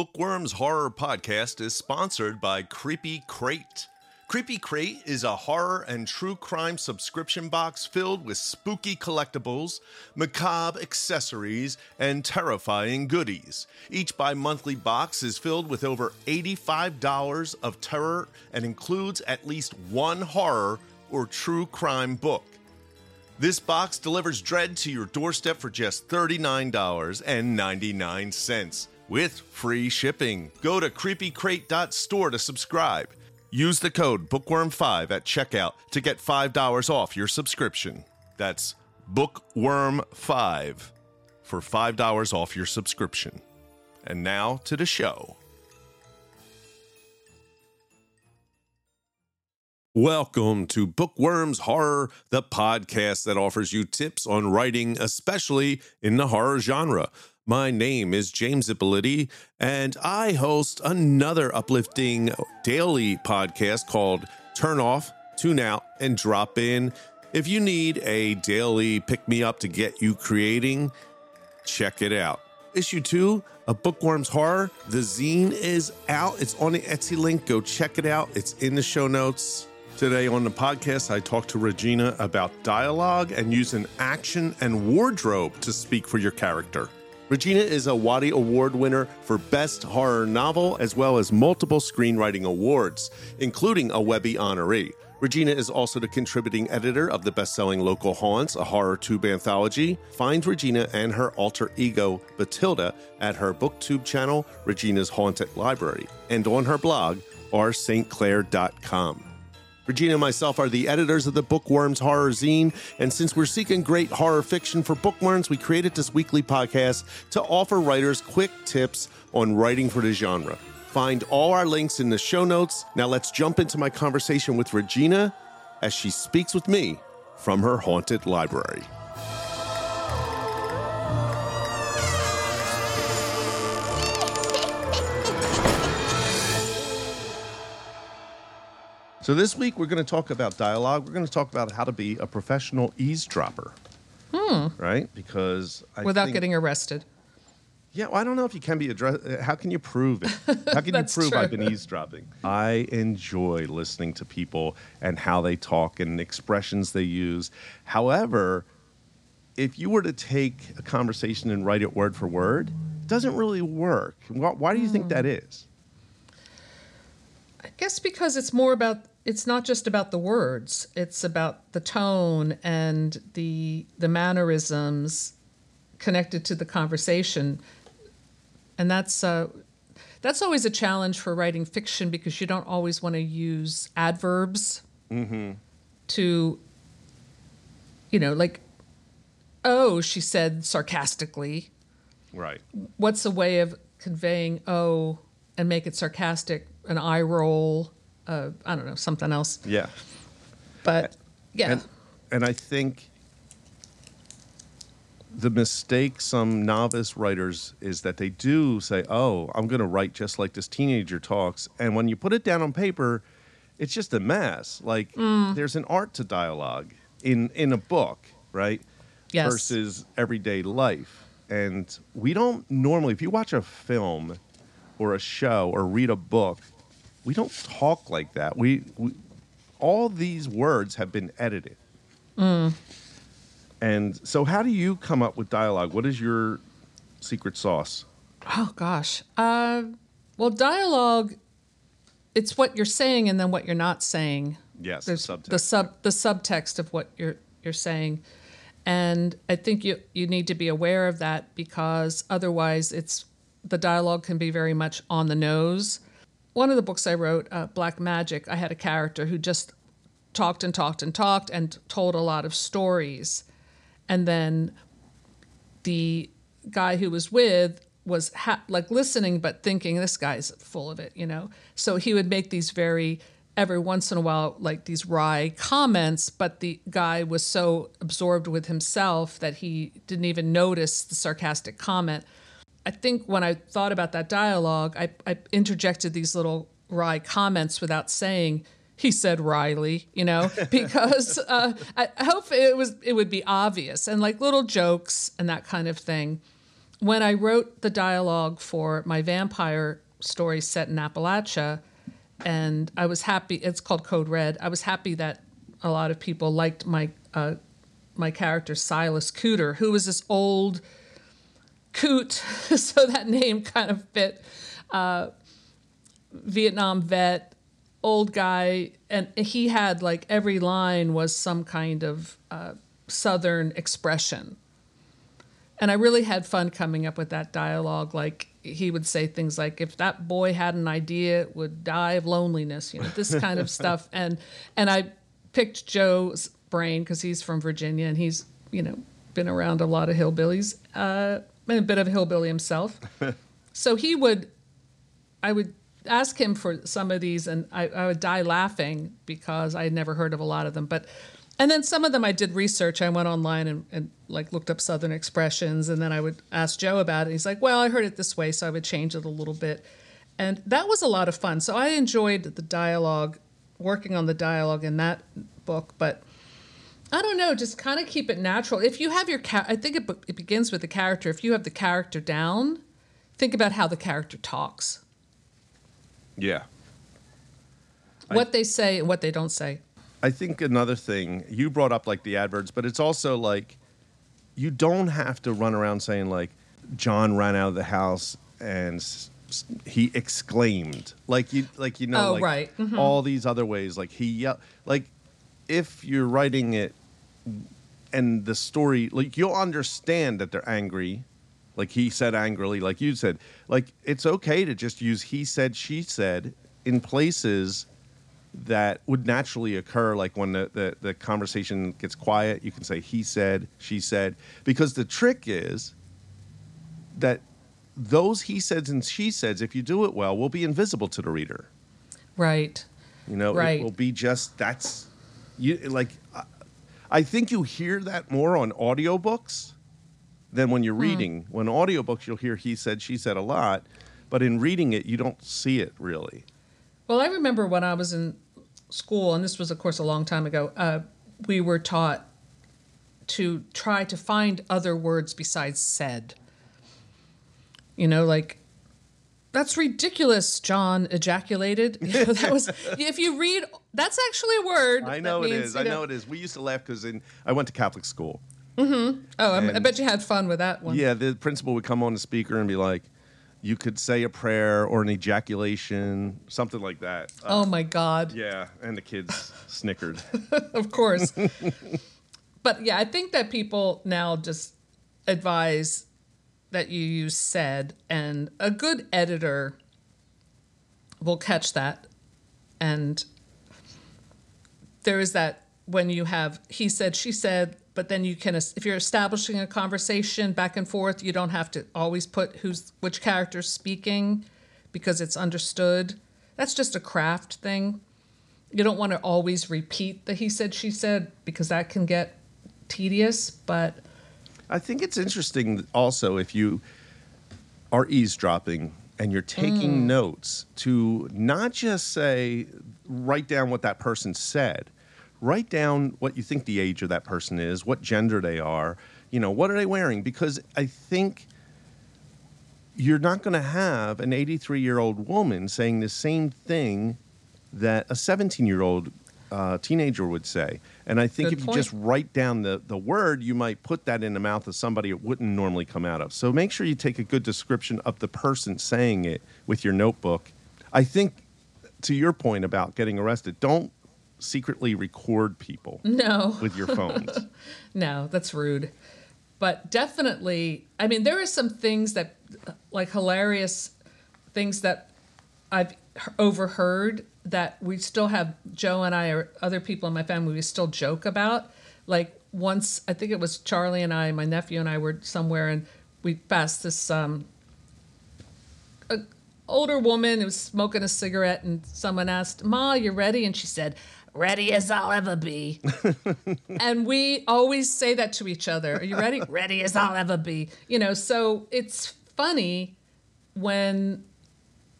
Bookworms Horror Podcast is sponsored by Creepy Crate. Creepy Crate is a horror and true crime subscription box filled with spooky collectibles, macabre accessories, and terrifying goodies. Each bi monthly box is filled with over $85 of terror and includes at least one horror or true crime book. This box delivers Dread to your doorstep for just $39.99 with free shipping. Go to creepycrate.store to subscribe. Use the code bookworm5 at checkout to get $5 off your subscription. That's bookworm5 for $5 off your subscription. And now to the show. Welcome to Bookworms Horror, the podcast that offers you tips on writing, especially in the horror genre. My name is James Ippoliti, and I host another uplifting daily podcast called Turn Off, Tune Out, and Drop In. If you need a daily pick me up to get you creating, check it out. Issue two of Bookworms Horror, the zine is out. It's on the Etsy link. Go check it out. It's in the show notes. Today on the podcast, I talked to Regina about dialogue and using action and wardrobe to speak for your character. Regina is a Watty Award winner for Best Horror Novel, as well as multiple screenwriting awards, including a Webby honoree. Regina is also the contributing editor of the best-selling Local Haunts, a horror tube anthology. Find Regina and her alter ego, Batilda, at her booktube channel, Regina's Haunted Library, and on her blog, rstclair.com. Regina and myself are the editors of the Bookworms Horror Zine, and since we're seeking great horror fiction for bookworms, we created this weekly podcast to offer writers quick tips on writing for the genre. Find all our links in the show notes. Now let's jump into my conversation with Regina as she speaks with me from her haunted library. So this week we're going to talk about dialogue. We're going to talk about how to be a professional eavesdropper. Hmm. Right? Because I without think- getting arrested. Yeah, well, I don't know if you can be addressed. How can you prove it? How can you prove I've been eavesdropping? I enjoy listening to people and how they talk and expressions they use. However, if you were to take a conversation and write it word for word, it doesn't really work. Why, why do you think Hmm. that is? I guess because it's more about it's not just about the words. It's about the tone and the the mannerisms connected to the conversation. And that's uh, that's always a challenge for writing fiction because you don't always want to use adverbs to you know, like oh, she said sarcastically. Right. what's a way of conveying oh and make it sarcastic an eye roll uh, i don't know something else Yeah. but yeah And, and I think the mistake some novice writers is that they do say, "Oh, I'm going to write just like this teenager talks," and when you put it down on paper, it's just a mess. Like Mm. there's an art to dialogue in in a book, right? Yes. Versus everyday life, and we don't normally. If you watch a film or a show or read a book, we don't talk like that. We, we all these words have been edited. And so, how do you come up with dialogue? What is your secret sauce? oh gosh uh, well dialogue it's what you're saying and then what you're not saying Yes, there's subtext. the sub the subtext of what you're you're saying and i think you you need to be aware of that because otherwise it's the dialogue can be very much on the nose one of the books i wrote uh, black magic i had a character who just talked and talked and talked and told a lot of stories. And then the guy who was with was ha- like listening but thinking this guy's full of it you know? So he would make these very every once in a while like these wry comments but the guy was so absorbed with himself that he didn't even notice the sarcastic comment i think when i thought about that dialogue i, I interjected these little wry comments without saying he said wryly, you know, because uh, I hope it was it would be obvious and like little jokes and that kind of thing. when I wrote the dialogue for my vampire story set in Appalachia, and I was happy. It's called Code Red. I was happy that a lot of people liked my uh, my character Silas Cooter, who was this old coot, so that name kind of fit. Uh, Vietnam vet, old guy, and he had like every line was some kind of uh, Southern expression. And I really had fun coming up with that dialogue. Like he would say things like, "If that boy had an idea, it would die of loneliness," you know, this kind of stuff. And and I picked Joe's brain because he's from Virginia and he's you know been around a lot of hillbillies, uh, a bit of a hillbilly himself. so he would, I would ask him for some of these, and I, I would die laughing because I had never heard of a lot of them. But and then some of them I did research. I went online and, and like looked up Southern expressions, and then I would ask Joe about it. He's like, "Well, I heard it this way," so I would change it a little bit, and that was a lot of fun. So I enjoyed the dialogue, working on the dialogue in that book. But I don't know, just kind of keep it natural. If you have your, I think it, be- it begins with the character. If you have the character down, think about how the character talks, Yeah. what they say and what they don't say. I think another thing you brought up like the adverbs, but it's also like you don't have to run around saying like John ran out of the house and he exclaimed like you like you know Oh, like right. Mhm. all these other ways like he yelled like if you're writing it and the story like you'll understand that they're angry like he said angrily like you said like it's okay to just use he said she said in places that would naturally occur like when the, the, the conversation gets quiet you can say he said she said because the trick is that those he says and she says if you do it well will be invisible to the reader Right. you know Right. it will be just that's you like I- think you hear that more on audiobooks than when you're Hmm. reading when audiobooks you'll hear he said she said a lot but in reading it you don't see it really Well, I remember when I was in school, and this was, of course, a long time ago, uh, we were taught to try to find other words besides said. You know, like, that's ridiculous, John ejaculated. You know, that was, if you read, that's actually a word. i know it means, is you i know it is we used to laugh because in i went to catholic school Oh, I, I bet you had fun with that one. Yeah, the principal would come on the speaker and be like, "You could say a prayer or an ejaculation, something like that." Uh, Oh, my God. yeah, and the kids snickered. of course. but yeah, I think that people now just advise that you use said, and a good editor will catch that. And there is that when you have he said, she said, but then you can, if you're establishing a conversation back and forth, you don't have to always put who's which character's speaking because it's understood. That's just a craft thing you don't want to always repeat the he said she said because that can get tedious but I think it's interesting also if you are eavesdropping and you're taking notes to not just say write down what that person said, write down what you think the age of that person is, what gender they are, you know, what are they wearing? Because I think you're not going to have an 83 year old woman saying the same thing that a 17 year old uh, teenager would say. And I think Good if you just write down the, the word, you might put that in the mouth of somebody it wouldn't normally come out of. So make sure you take a good description of the person saying it with your notebook. I think, to your point about getting arrested, don't secretly record people no with your phones. no that's rude but definitely i mean there are some things that like hilarious things that i've overheard that we still have joe and i or other people in my family we still joke about. Like once i think it was charlie and i my nephew and i were somewhere and we passed this um a older woman who was smoking a cigarette and someone asked ma you ready? And she said ready as i'll ever be. And we always say that to each other. Are you ready? Ready as i'll ever be. You know so it's funny when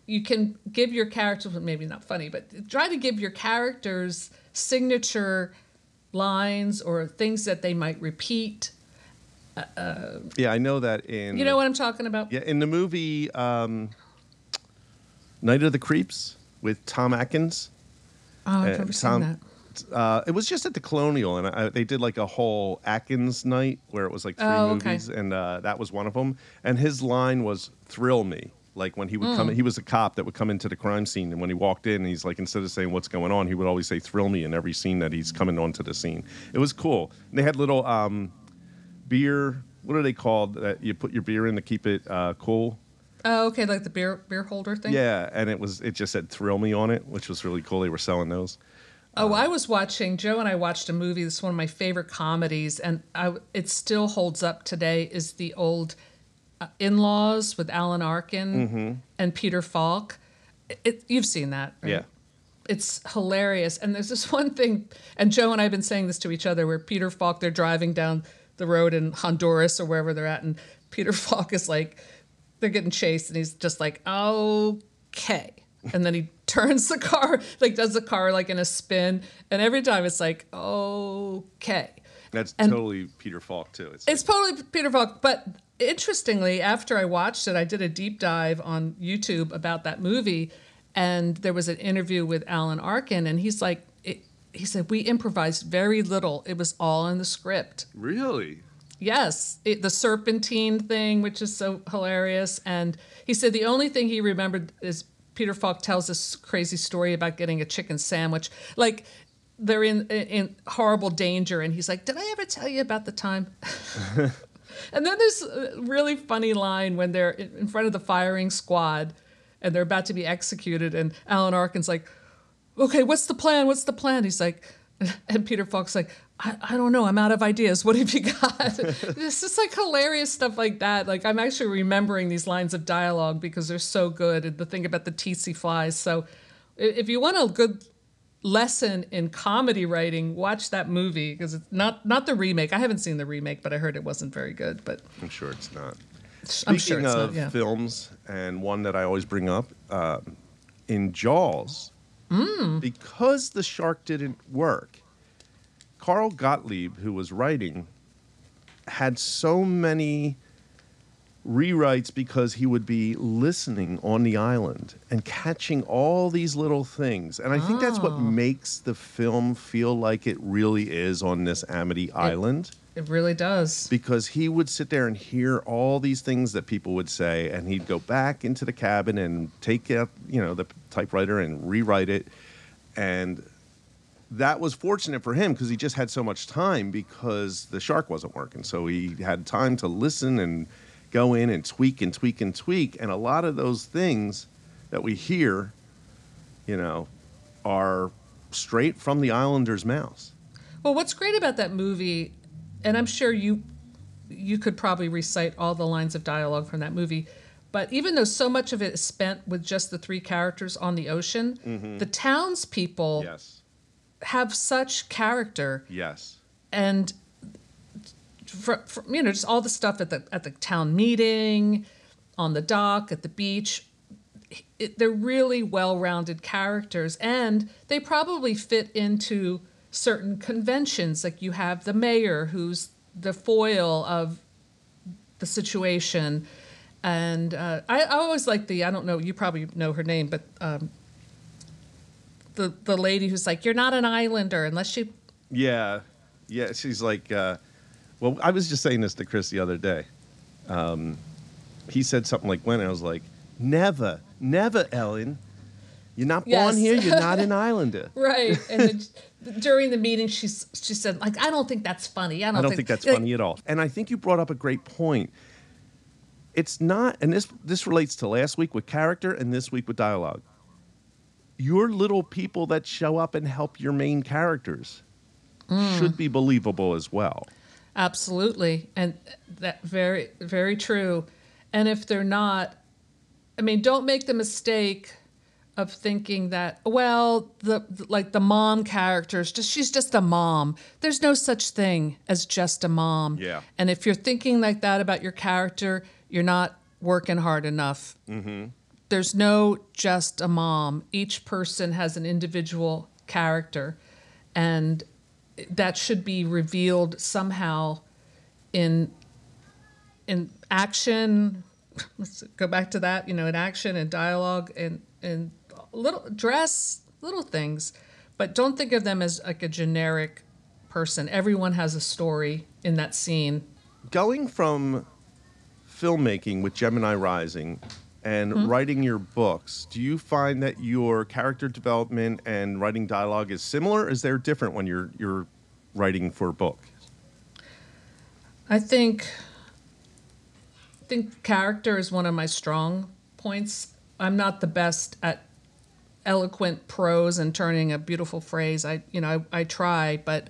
you can give your characters well, maybe not funny but try to give your characters signature lines or things that they might repeat yeah, I know that in You know what I'm talking about? yeah in the movie um, Night of the Creeps with Tom Atkins. Oh, I've Uh, never Tom- seen that. Uh, it was just at the Colonial, and I, they did like a whole Atkins night where it was like three Oh, okay. movies, and uh, that was one of them. And his line was "Thrill me." Like when he would come, he was a cop that would come into the crime scene, and when he walked in, he's like, instead of saying "What's going on," he would always say "Thrill me" in every scene that he's coming onto the scene. It was cool. And they had little um, beer. What are they called? That you put your beer in to keep it uh, cool. Oh, okay, like the beer beer holder thing. Yeah, and it was it just said "Thrill me" on it, which was really cool. They were selling those. Oh, I was watching. Joe and I watched a movie. This is one of my favorite comedies, and I, it still holds up today. Is the old uh, In-Laws with Alan Arkin Mm-hmm. and Peter Falk? It, you've seen that, right? Yeah. It's hilarious. And there's this one thing, and Joe and I have been saying this to each other, where Peter Falk they're driving down the road in Honduras or wherever they're at, and Peter Falk is like, they're getting chased, and he's just like, okay. And then he turns the car, like does the car like in a spin, and every time it's like, okay. That's And- totally Peter Falk too. It's, It's totally Peter Falk. But interestingly, after I watched it, I did a deep dive on YouTube about that movie, and there was an interview with Alan Arkin, and he's like, it, he said we improvised very little. It was all in the script. really Yes, it, the serpentine thing, which is so hilarious. And he said the only thing he remembered is Peter Falk tells this crazy story about getting a chicken sandwich. Like they're in in horrible danger, and he's like, "Did I ever tell you about the time?" and then there's a really funny line when they're in front of the firing squad, and they're about to be executed, and Alan Arkin's like, okay, what's the plan? What's the plan? He's like, and Peter Falk's like, I, I don't know. I'm out of ideas. What have you got? it's just like hilarious stuff like that. Like I'm actually remembering these lines of dialogue because they're so good. And the thing about the tsetse flies. So if you want a good lesson in comedy writing, watch that movie because it's not not the remake. I haven't seen the remake, but I heard it wasn't very good. But I'm sure it's not. I'm Speaking sure it's of not. Yeah. films, and one that I always bring up, um, in Jaws, Mm. because the shark didn't work, Carl Gottlieb, who was writing, had so many rewrites because he would be listening on the island and catching all these little things. And I think that's what Oh. makes the film feel like it really is on this Amity Island It really does. because he would sit there and hear all these things that people would say and he'd go back into the cabin and take out you know the typewriter and rewrite it and that was fortunate for him because he just had so much time because the shark wasn't working so he had time to listen and go in and tweak and tweak and tweak and a lot of those things that we hear you know are straight from the islanders mouths. Well, what's great about that movie, and I'm sure you you could probably recite all the lines of dialogue from that movie, but even though so much of it is spent with just the three characters on the ocean, mm-hmm. the townspeople yes. have such character. Yes. And for, for, you know just all the stuff at the at the town meeting, on the dock, at the beach. It, they're really well-rounded characters, and they probably fit into certain conventions. Like you have the mayor, who's the foil of the situation, and uh, I, I always like the I don't know you probably know her name, but um, the the lady who's like you're not an islander unless you Yeah, yeah. She's like, uh, well, I was just saying this to Chris the other day. Um, he said something like, "When?" I was like, "Never, never, Ellen. You're not born Yes. here. You're not an islander." Right. And then during the meeting, she's she said, like, I don't think that's funny. I don't, I don't think that's funny at all. And I think you brought up a great point. It's not, and this this relates to last week with character and this week with dialogue. Your little people that show up and help your main characters should be believable as well. Absolutely. And that very, very true. And if they're not, I mean, don't make the mistake of thinking that, well, the like the mom characters, just she's just a mom. There's no such thing as just a mom. Yeah. And if you're thinking like that about your character, you're not working hard enough. Mm-hmm. there's no just a mom. Each person has an individual character, and that should be revealed somehow in in action. Let's go back to that. You know, in action and dialogue and and little dress, little things, but don't think of them as like a generic person. Everyone has a story in that scene. Going from filmmaking with Gemini Rising and Mm-hmm. writing your books, do you find that your character development and writing dialogue is similar? Is there different when you're you're writing for a book? I think I think character is one of my strong points. I'm not the best at eloquent prose and turning a beautiful phrase. I you know, I, I try, but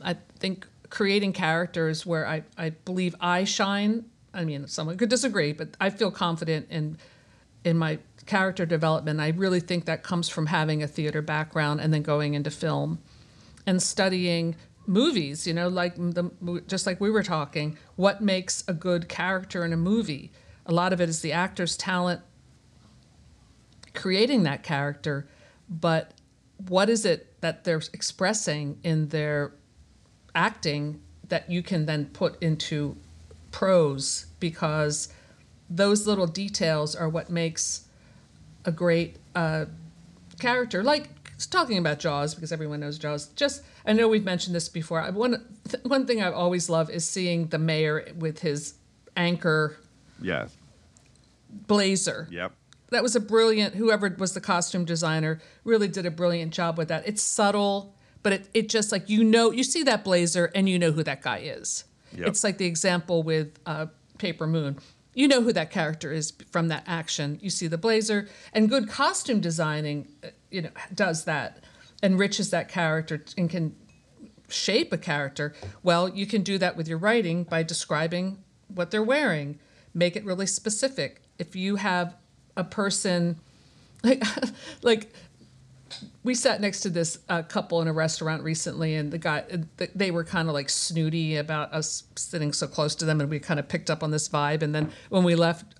I think creating characters where I, I believe I shine. I mean, someone could disagree, but I feel confident in in my character development. I really think that comes from having a theater background and then going into film and studying movies you know like the just like we were talking what makes a good character in a movie a lot of it is the actor's talent creating that character but what is it that they're expressing in their acting that you can then put into prose because those little details are what makes a great uh, character. Like talking about Jaws because everyone knows Jaws. Just I know we've mentioned this before. I, one th- one thing I always love is seeing the mayor with his anchor Yeah. blazer. Yep. That was a brilliant. Whoever was the costume designer really did a brilliant job with that. It's subtle, but it it just like you know you see that blazer and you know who that guy is. Yep. It's like the example with uh, Paper Moon. You know who that character is from that action. You see the blazer, and good costume designing, uh, you know, does that, enriches that character and can shape a character. Well, you can do that with your writing by describing what they're wearing. Make it really specific. If you have a person like like we sat next to this uh, couple in a restaurant recently, and the guy they were kind of like snooty about us sitting so close to them, and we kind of picked up on this vibe. And then when we left,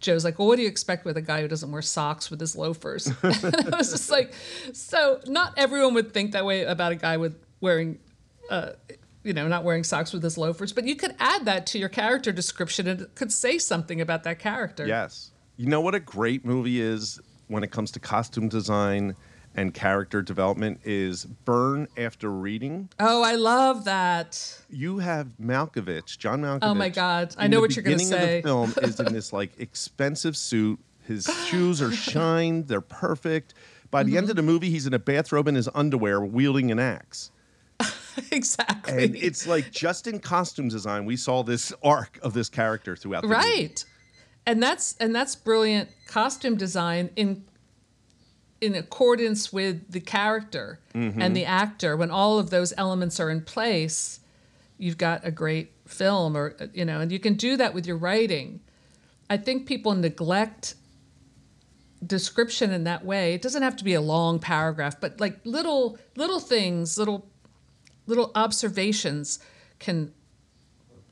Joe's like, "Well, what do you expect with a guy who doesn't wear socks with his loafers?" and I was just like, "So not everyone would think that way about a guy with wearing." Uh, you know, not wearing socks with his loafers, but you could add that to your character description and it could say something about that character. Yes. You know what a great movie is when it comes to costume design and character development is Burn After Reading. Oh, I love that. You have Malkovich, John Malkovich. Oh my God. I know what you're gonna beginning say. Of the film is in this like expensive suit. His shoes are shined. They're perfect. By the end Mm-hmm. of the movie, he's in a bathrobe and his underwear, wielding an axe. exactly. And it's like just in costume design, we saw this arc of this character throughout the movie. right and that's and that's brilliant costume design in in accordance with the character and the actor when all of those elements are in place you've got a great film or you know and you can do that with your writing. I think people neglect description in that way. It doesn't have to be a long paragraph but like little little things little little observations can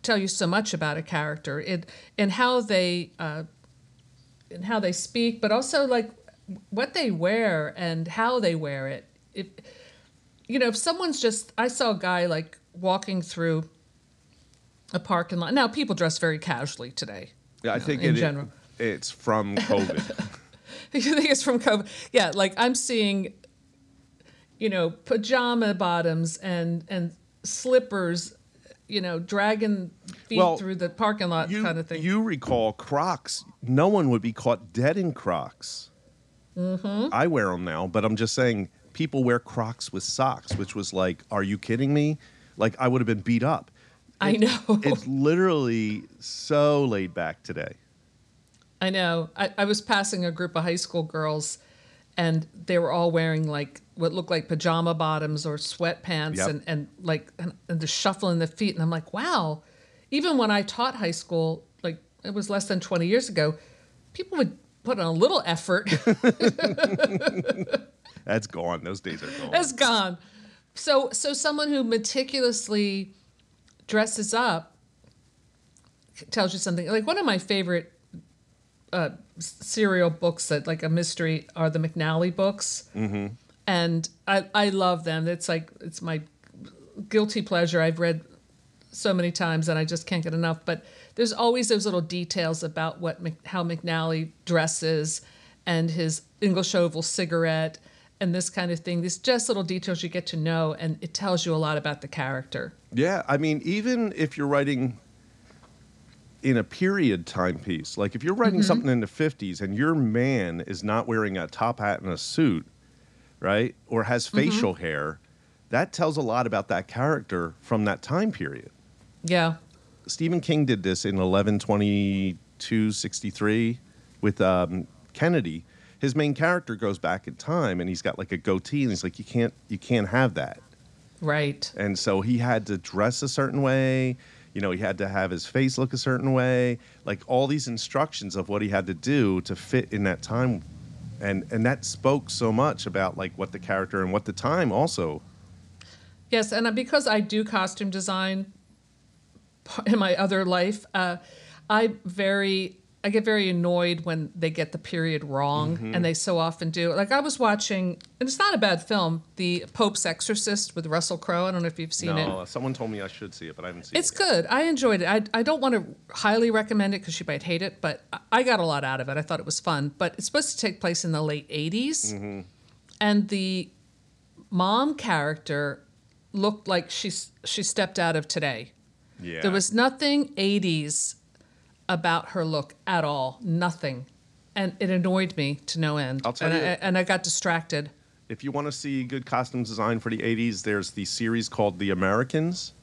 tell you so much about a character. It and how they uh, and how they speak, but also like what they wear and how they wear it. If you know, if someone's just I saw a guy like walking through a parking lot. Now people dress very casually today. Yeah, I know, think in it, general. it's from COVID. I think it's from COVID. Yeah, like I'm seeing, you know, pajama bottoms and and slippers, you know, dragging feet Well, through the parking lot you, kind of thing. you recall Crocs. No one would be caught dead in Crocs. Mm-hmm. I wear them now, but I'm just saying people wear Crocs with socks, which was like, are you kidding me? Like I would have been beat up. I know. It's literally so laid back today. I know. I, I was passing a group of high school girls, and they were all wearing like what looked like pajama bottoms or sweatpants, Yep. and and like and, and the shuffling the feet. And I'm like, wow. Even when I taught high school, like it was less than 20 years ago, people would put in a little effort. That's gone. Those days are gone. That's gone. So so someone who meticulously dresses up tells you something. Like one of my favorite uh, serial books that like a mystery are the McNally books, mm-hmm. and I I love them. It's like it's my guilty pleasure. I've read so many times and I just can't get enough. But there's always those little details about what how McNally dresses and his English Oval cigarette and this kind of thing. These just little details you get to know, and it tells you a lot about the character. Yeah, I mean, even if you're writing in a period timepiece, like if you're writing mm-hmm. something in the 50s and your man is not wearing a top hat and a suit, right, or has mm-hmm. facial hair, that tells a lot about that character from that time period. Yeah. Stephen King did this in 11/22/63 with um, Kennedy. His main character goes back in time and he's got like a goatee and he's like, you can't, you can't have that. Right. And so he had to dress a certain way. You know, he had to have his face look a certain way. Like all these instructions of what he had to do to fit in that time. And and that spoke so much about like what the character and what the time also. Yes, and uh, because I do costume design in my other life, uh, I very I get very annoyed when they get the period wrong, Mm-hmm. and they so often do. Like I was watching, and it's not a bad film, The Pope's Exorcist with Russell Crowe. I don't know if you've seen it. no, someone told me I should see it, but I haven't seen It's it. It's good. I enjoyed it. I, I don't want to highly recommend it because you might hate it, but I- I got a lot out of it. I thought it was fun. But it's supposed to take place in the late 80s. Mm-hmm. And the mom character looked like she's, she stepped out of today. Yeah. There was nothing 80s about her look at all. Nothing. And it annoyed me to no end. I'll tell and you- I, and I got distracted. If you want to see good costume design for the 80s, there's the series called The Americans,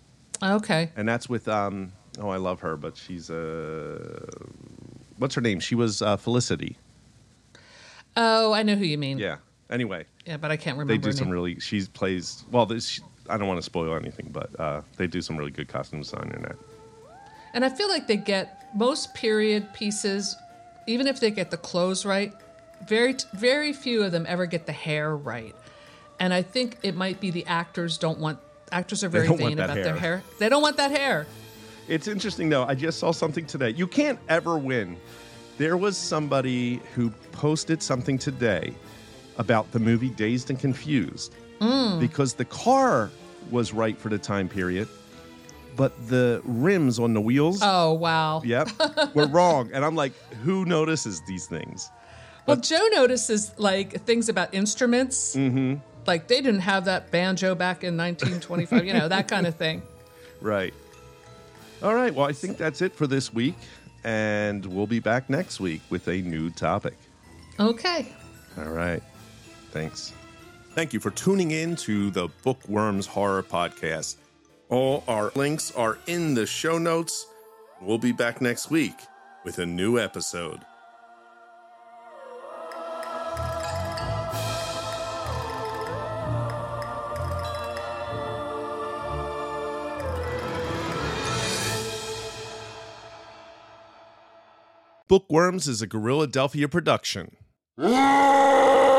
Okay. and that's with um oh, I love her, but she's uh what's her name? She was uh, Felicity. Oh, I know who you mean. Yeah. Anyway, Yeah, but I can't remember they do her some name. really she plays well this I don't want to spoil anything, but uh, they do some really good costume design in that. And I feel like they get most period pieces, even if they get the clothes right, very very few of them ever get the hair right. And I think it might be the actors don't want actors are very vain about their hair. hair. They don't want that hair. It's interesting though. I just saw something today. You can't ever win. There was somebody who posted something today about the movie Dazed and Confused because the car was right for the time period, but the rims on the wheels, Oh wow. yep, were wrong. And I'm like, who notices these things? Well, Joe notices like things about instruments. Mm-hmm. Like they didn't have that banjo back in 1925. you know that kind of thing. Right. All right. Well, I think that's it for this week. And we'll be back next week with a new topic. Okay. All right. Thanks. Thank you for tuning in to the Bookworms Horror Podcast. All our links are in the show notes. We'll be back next week with a new episode. Bookworms is a Gorilla Delphia production.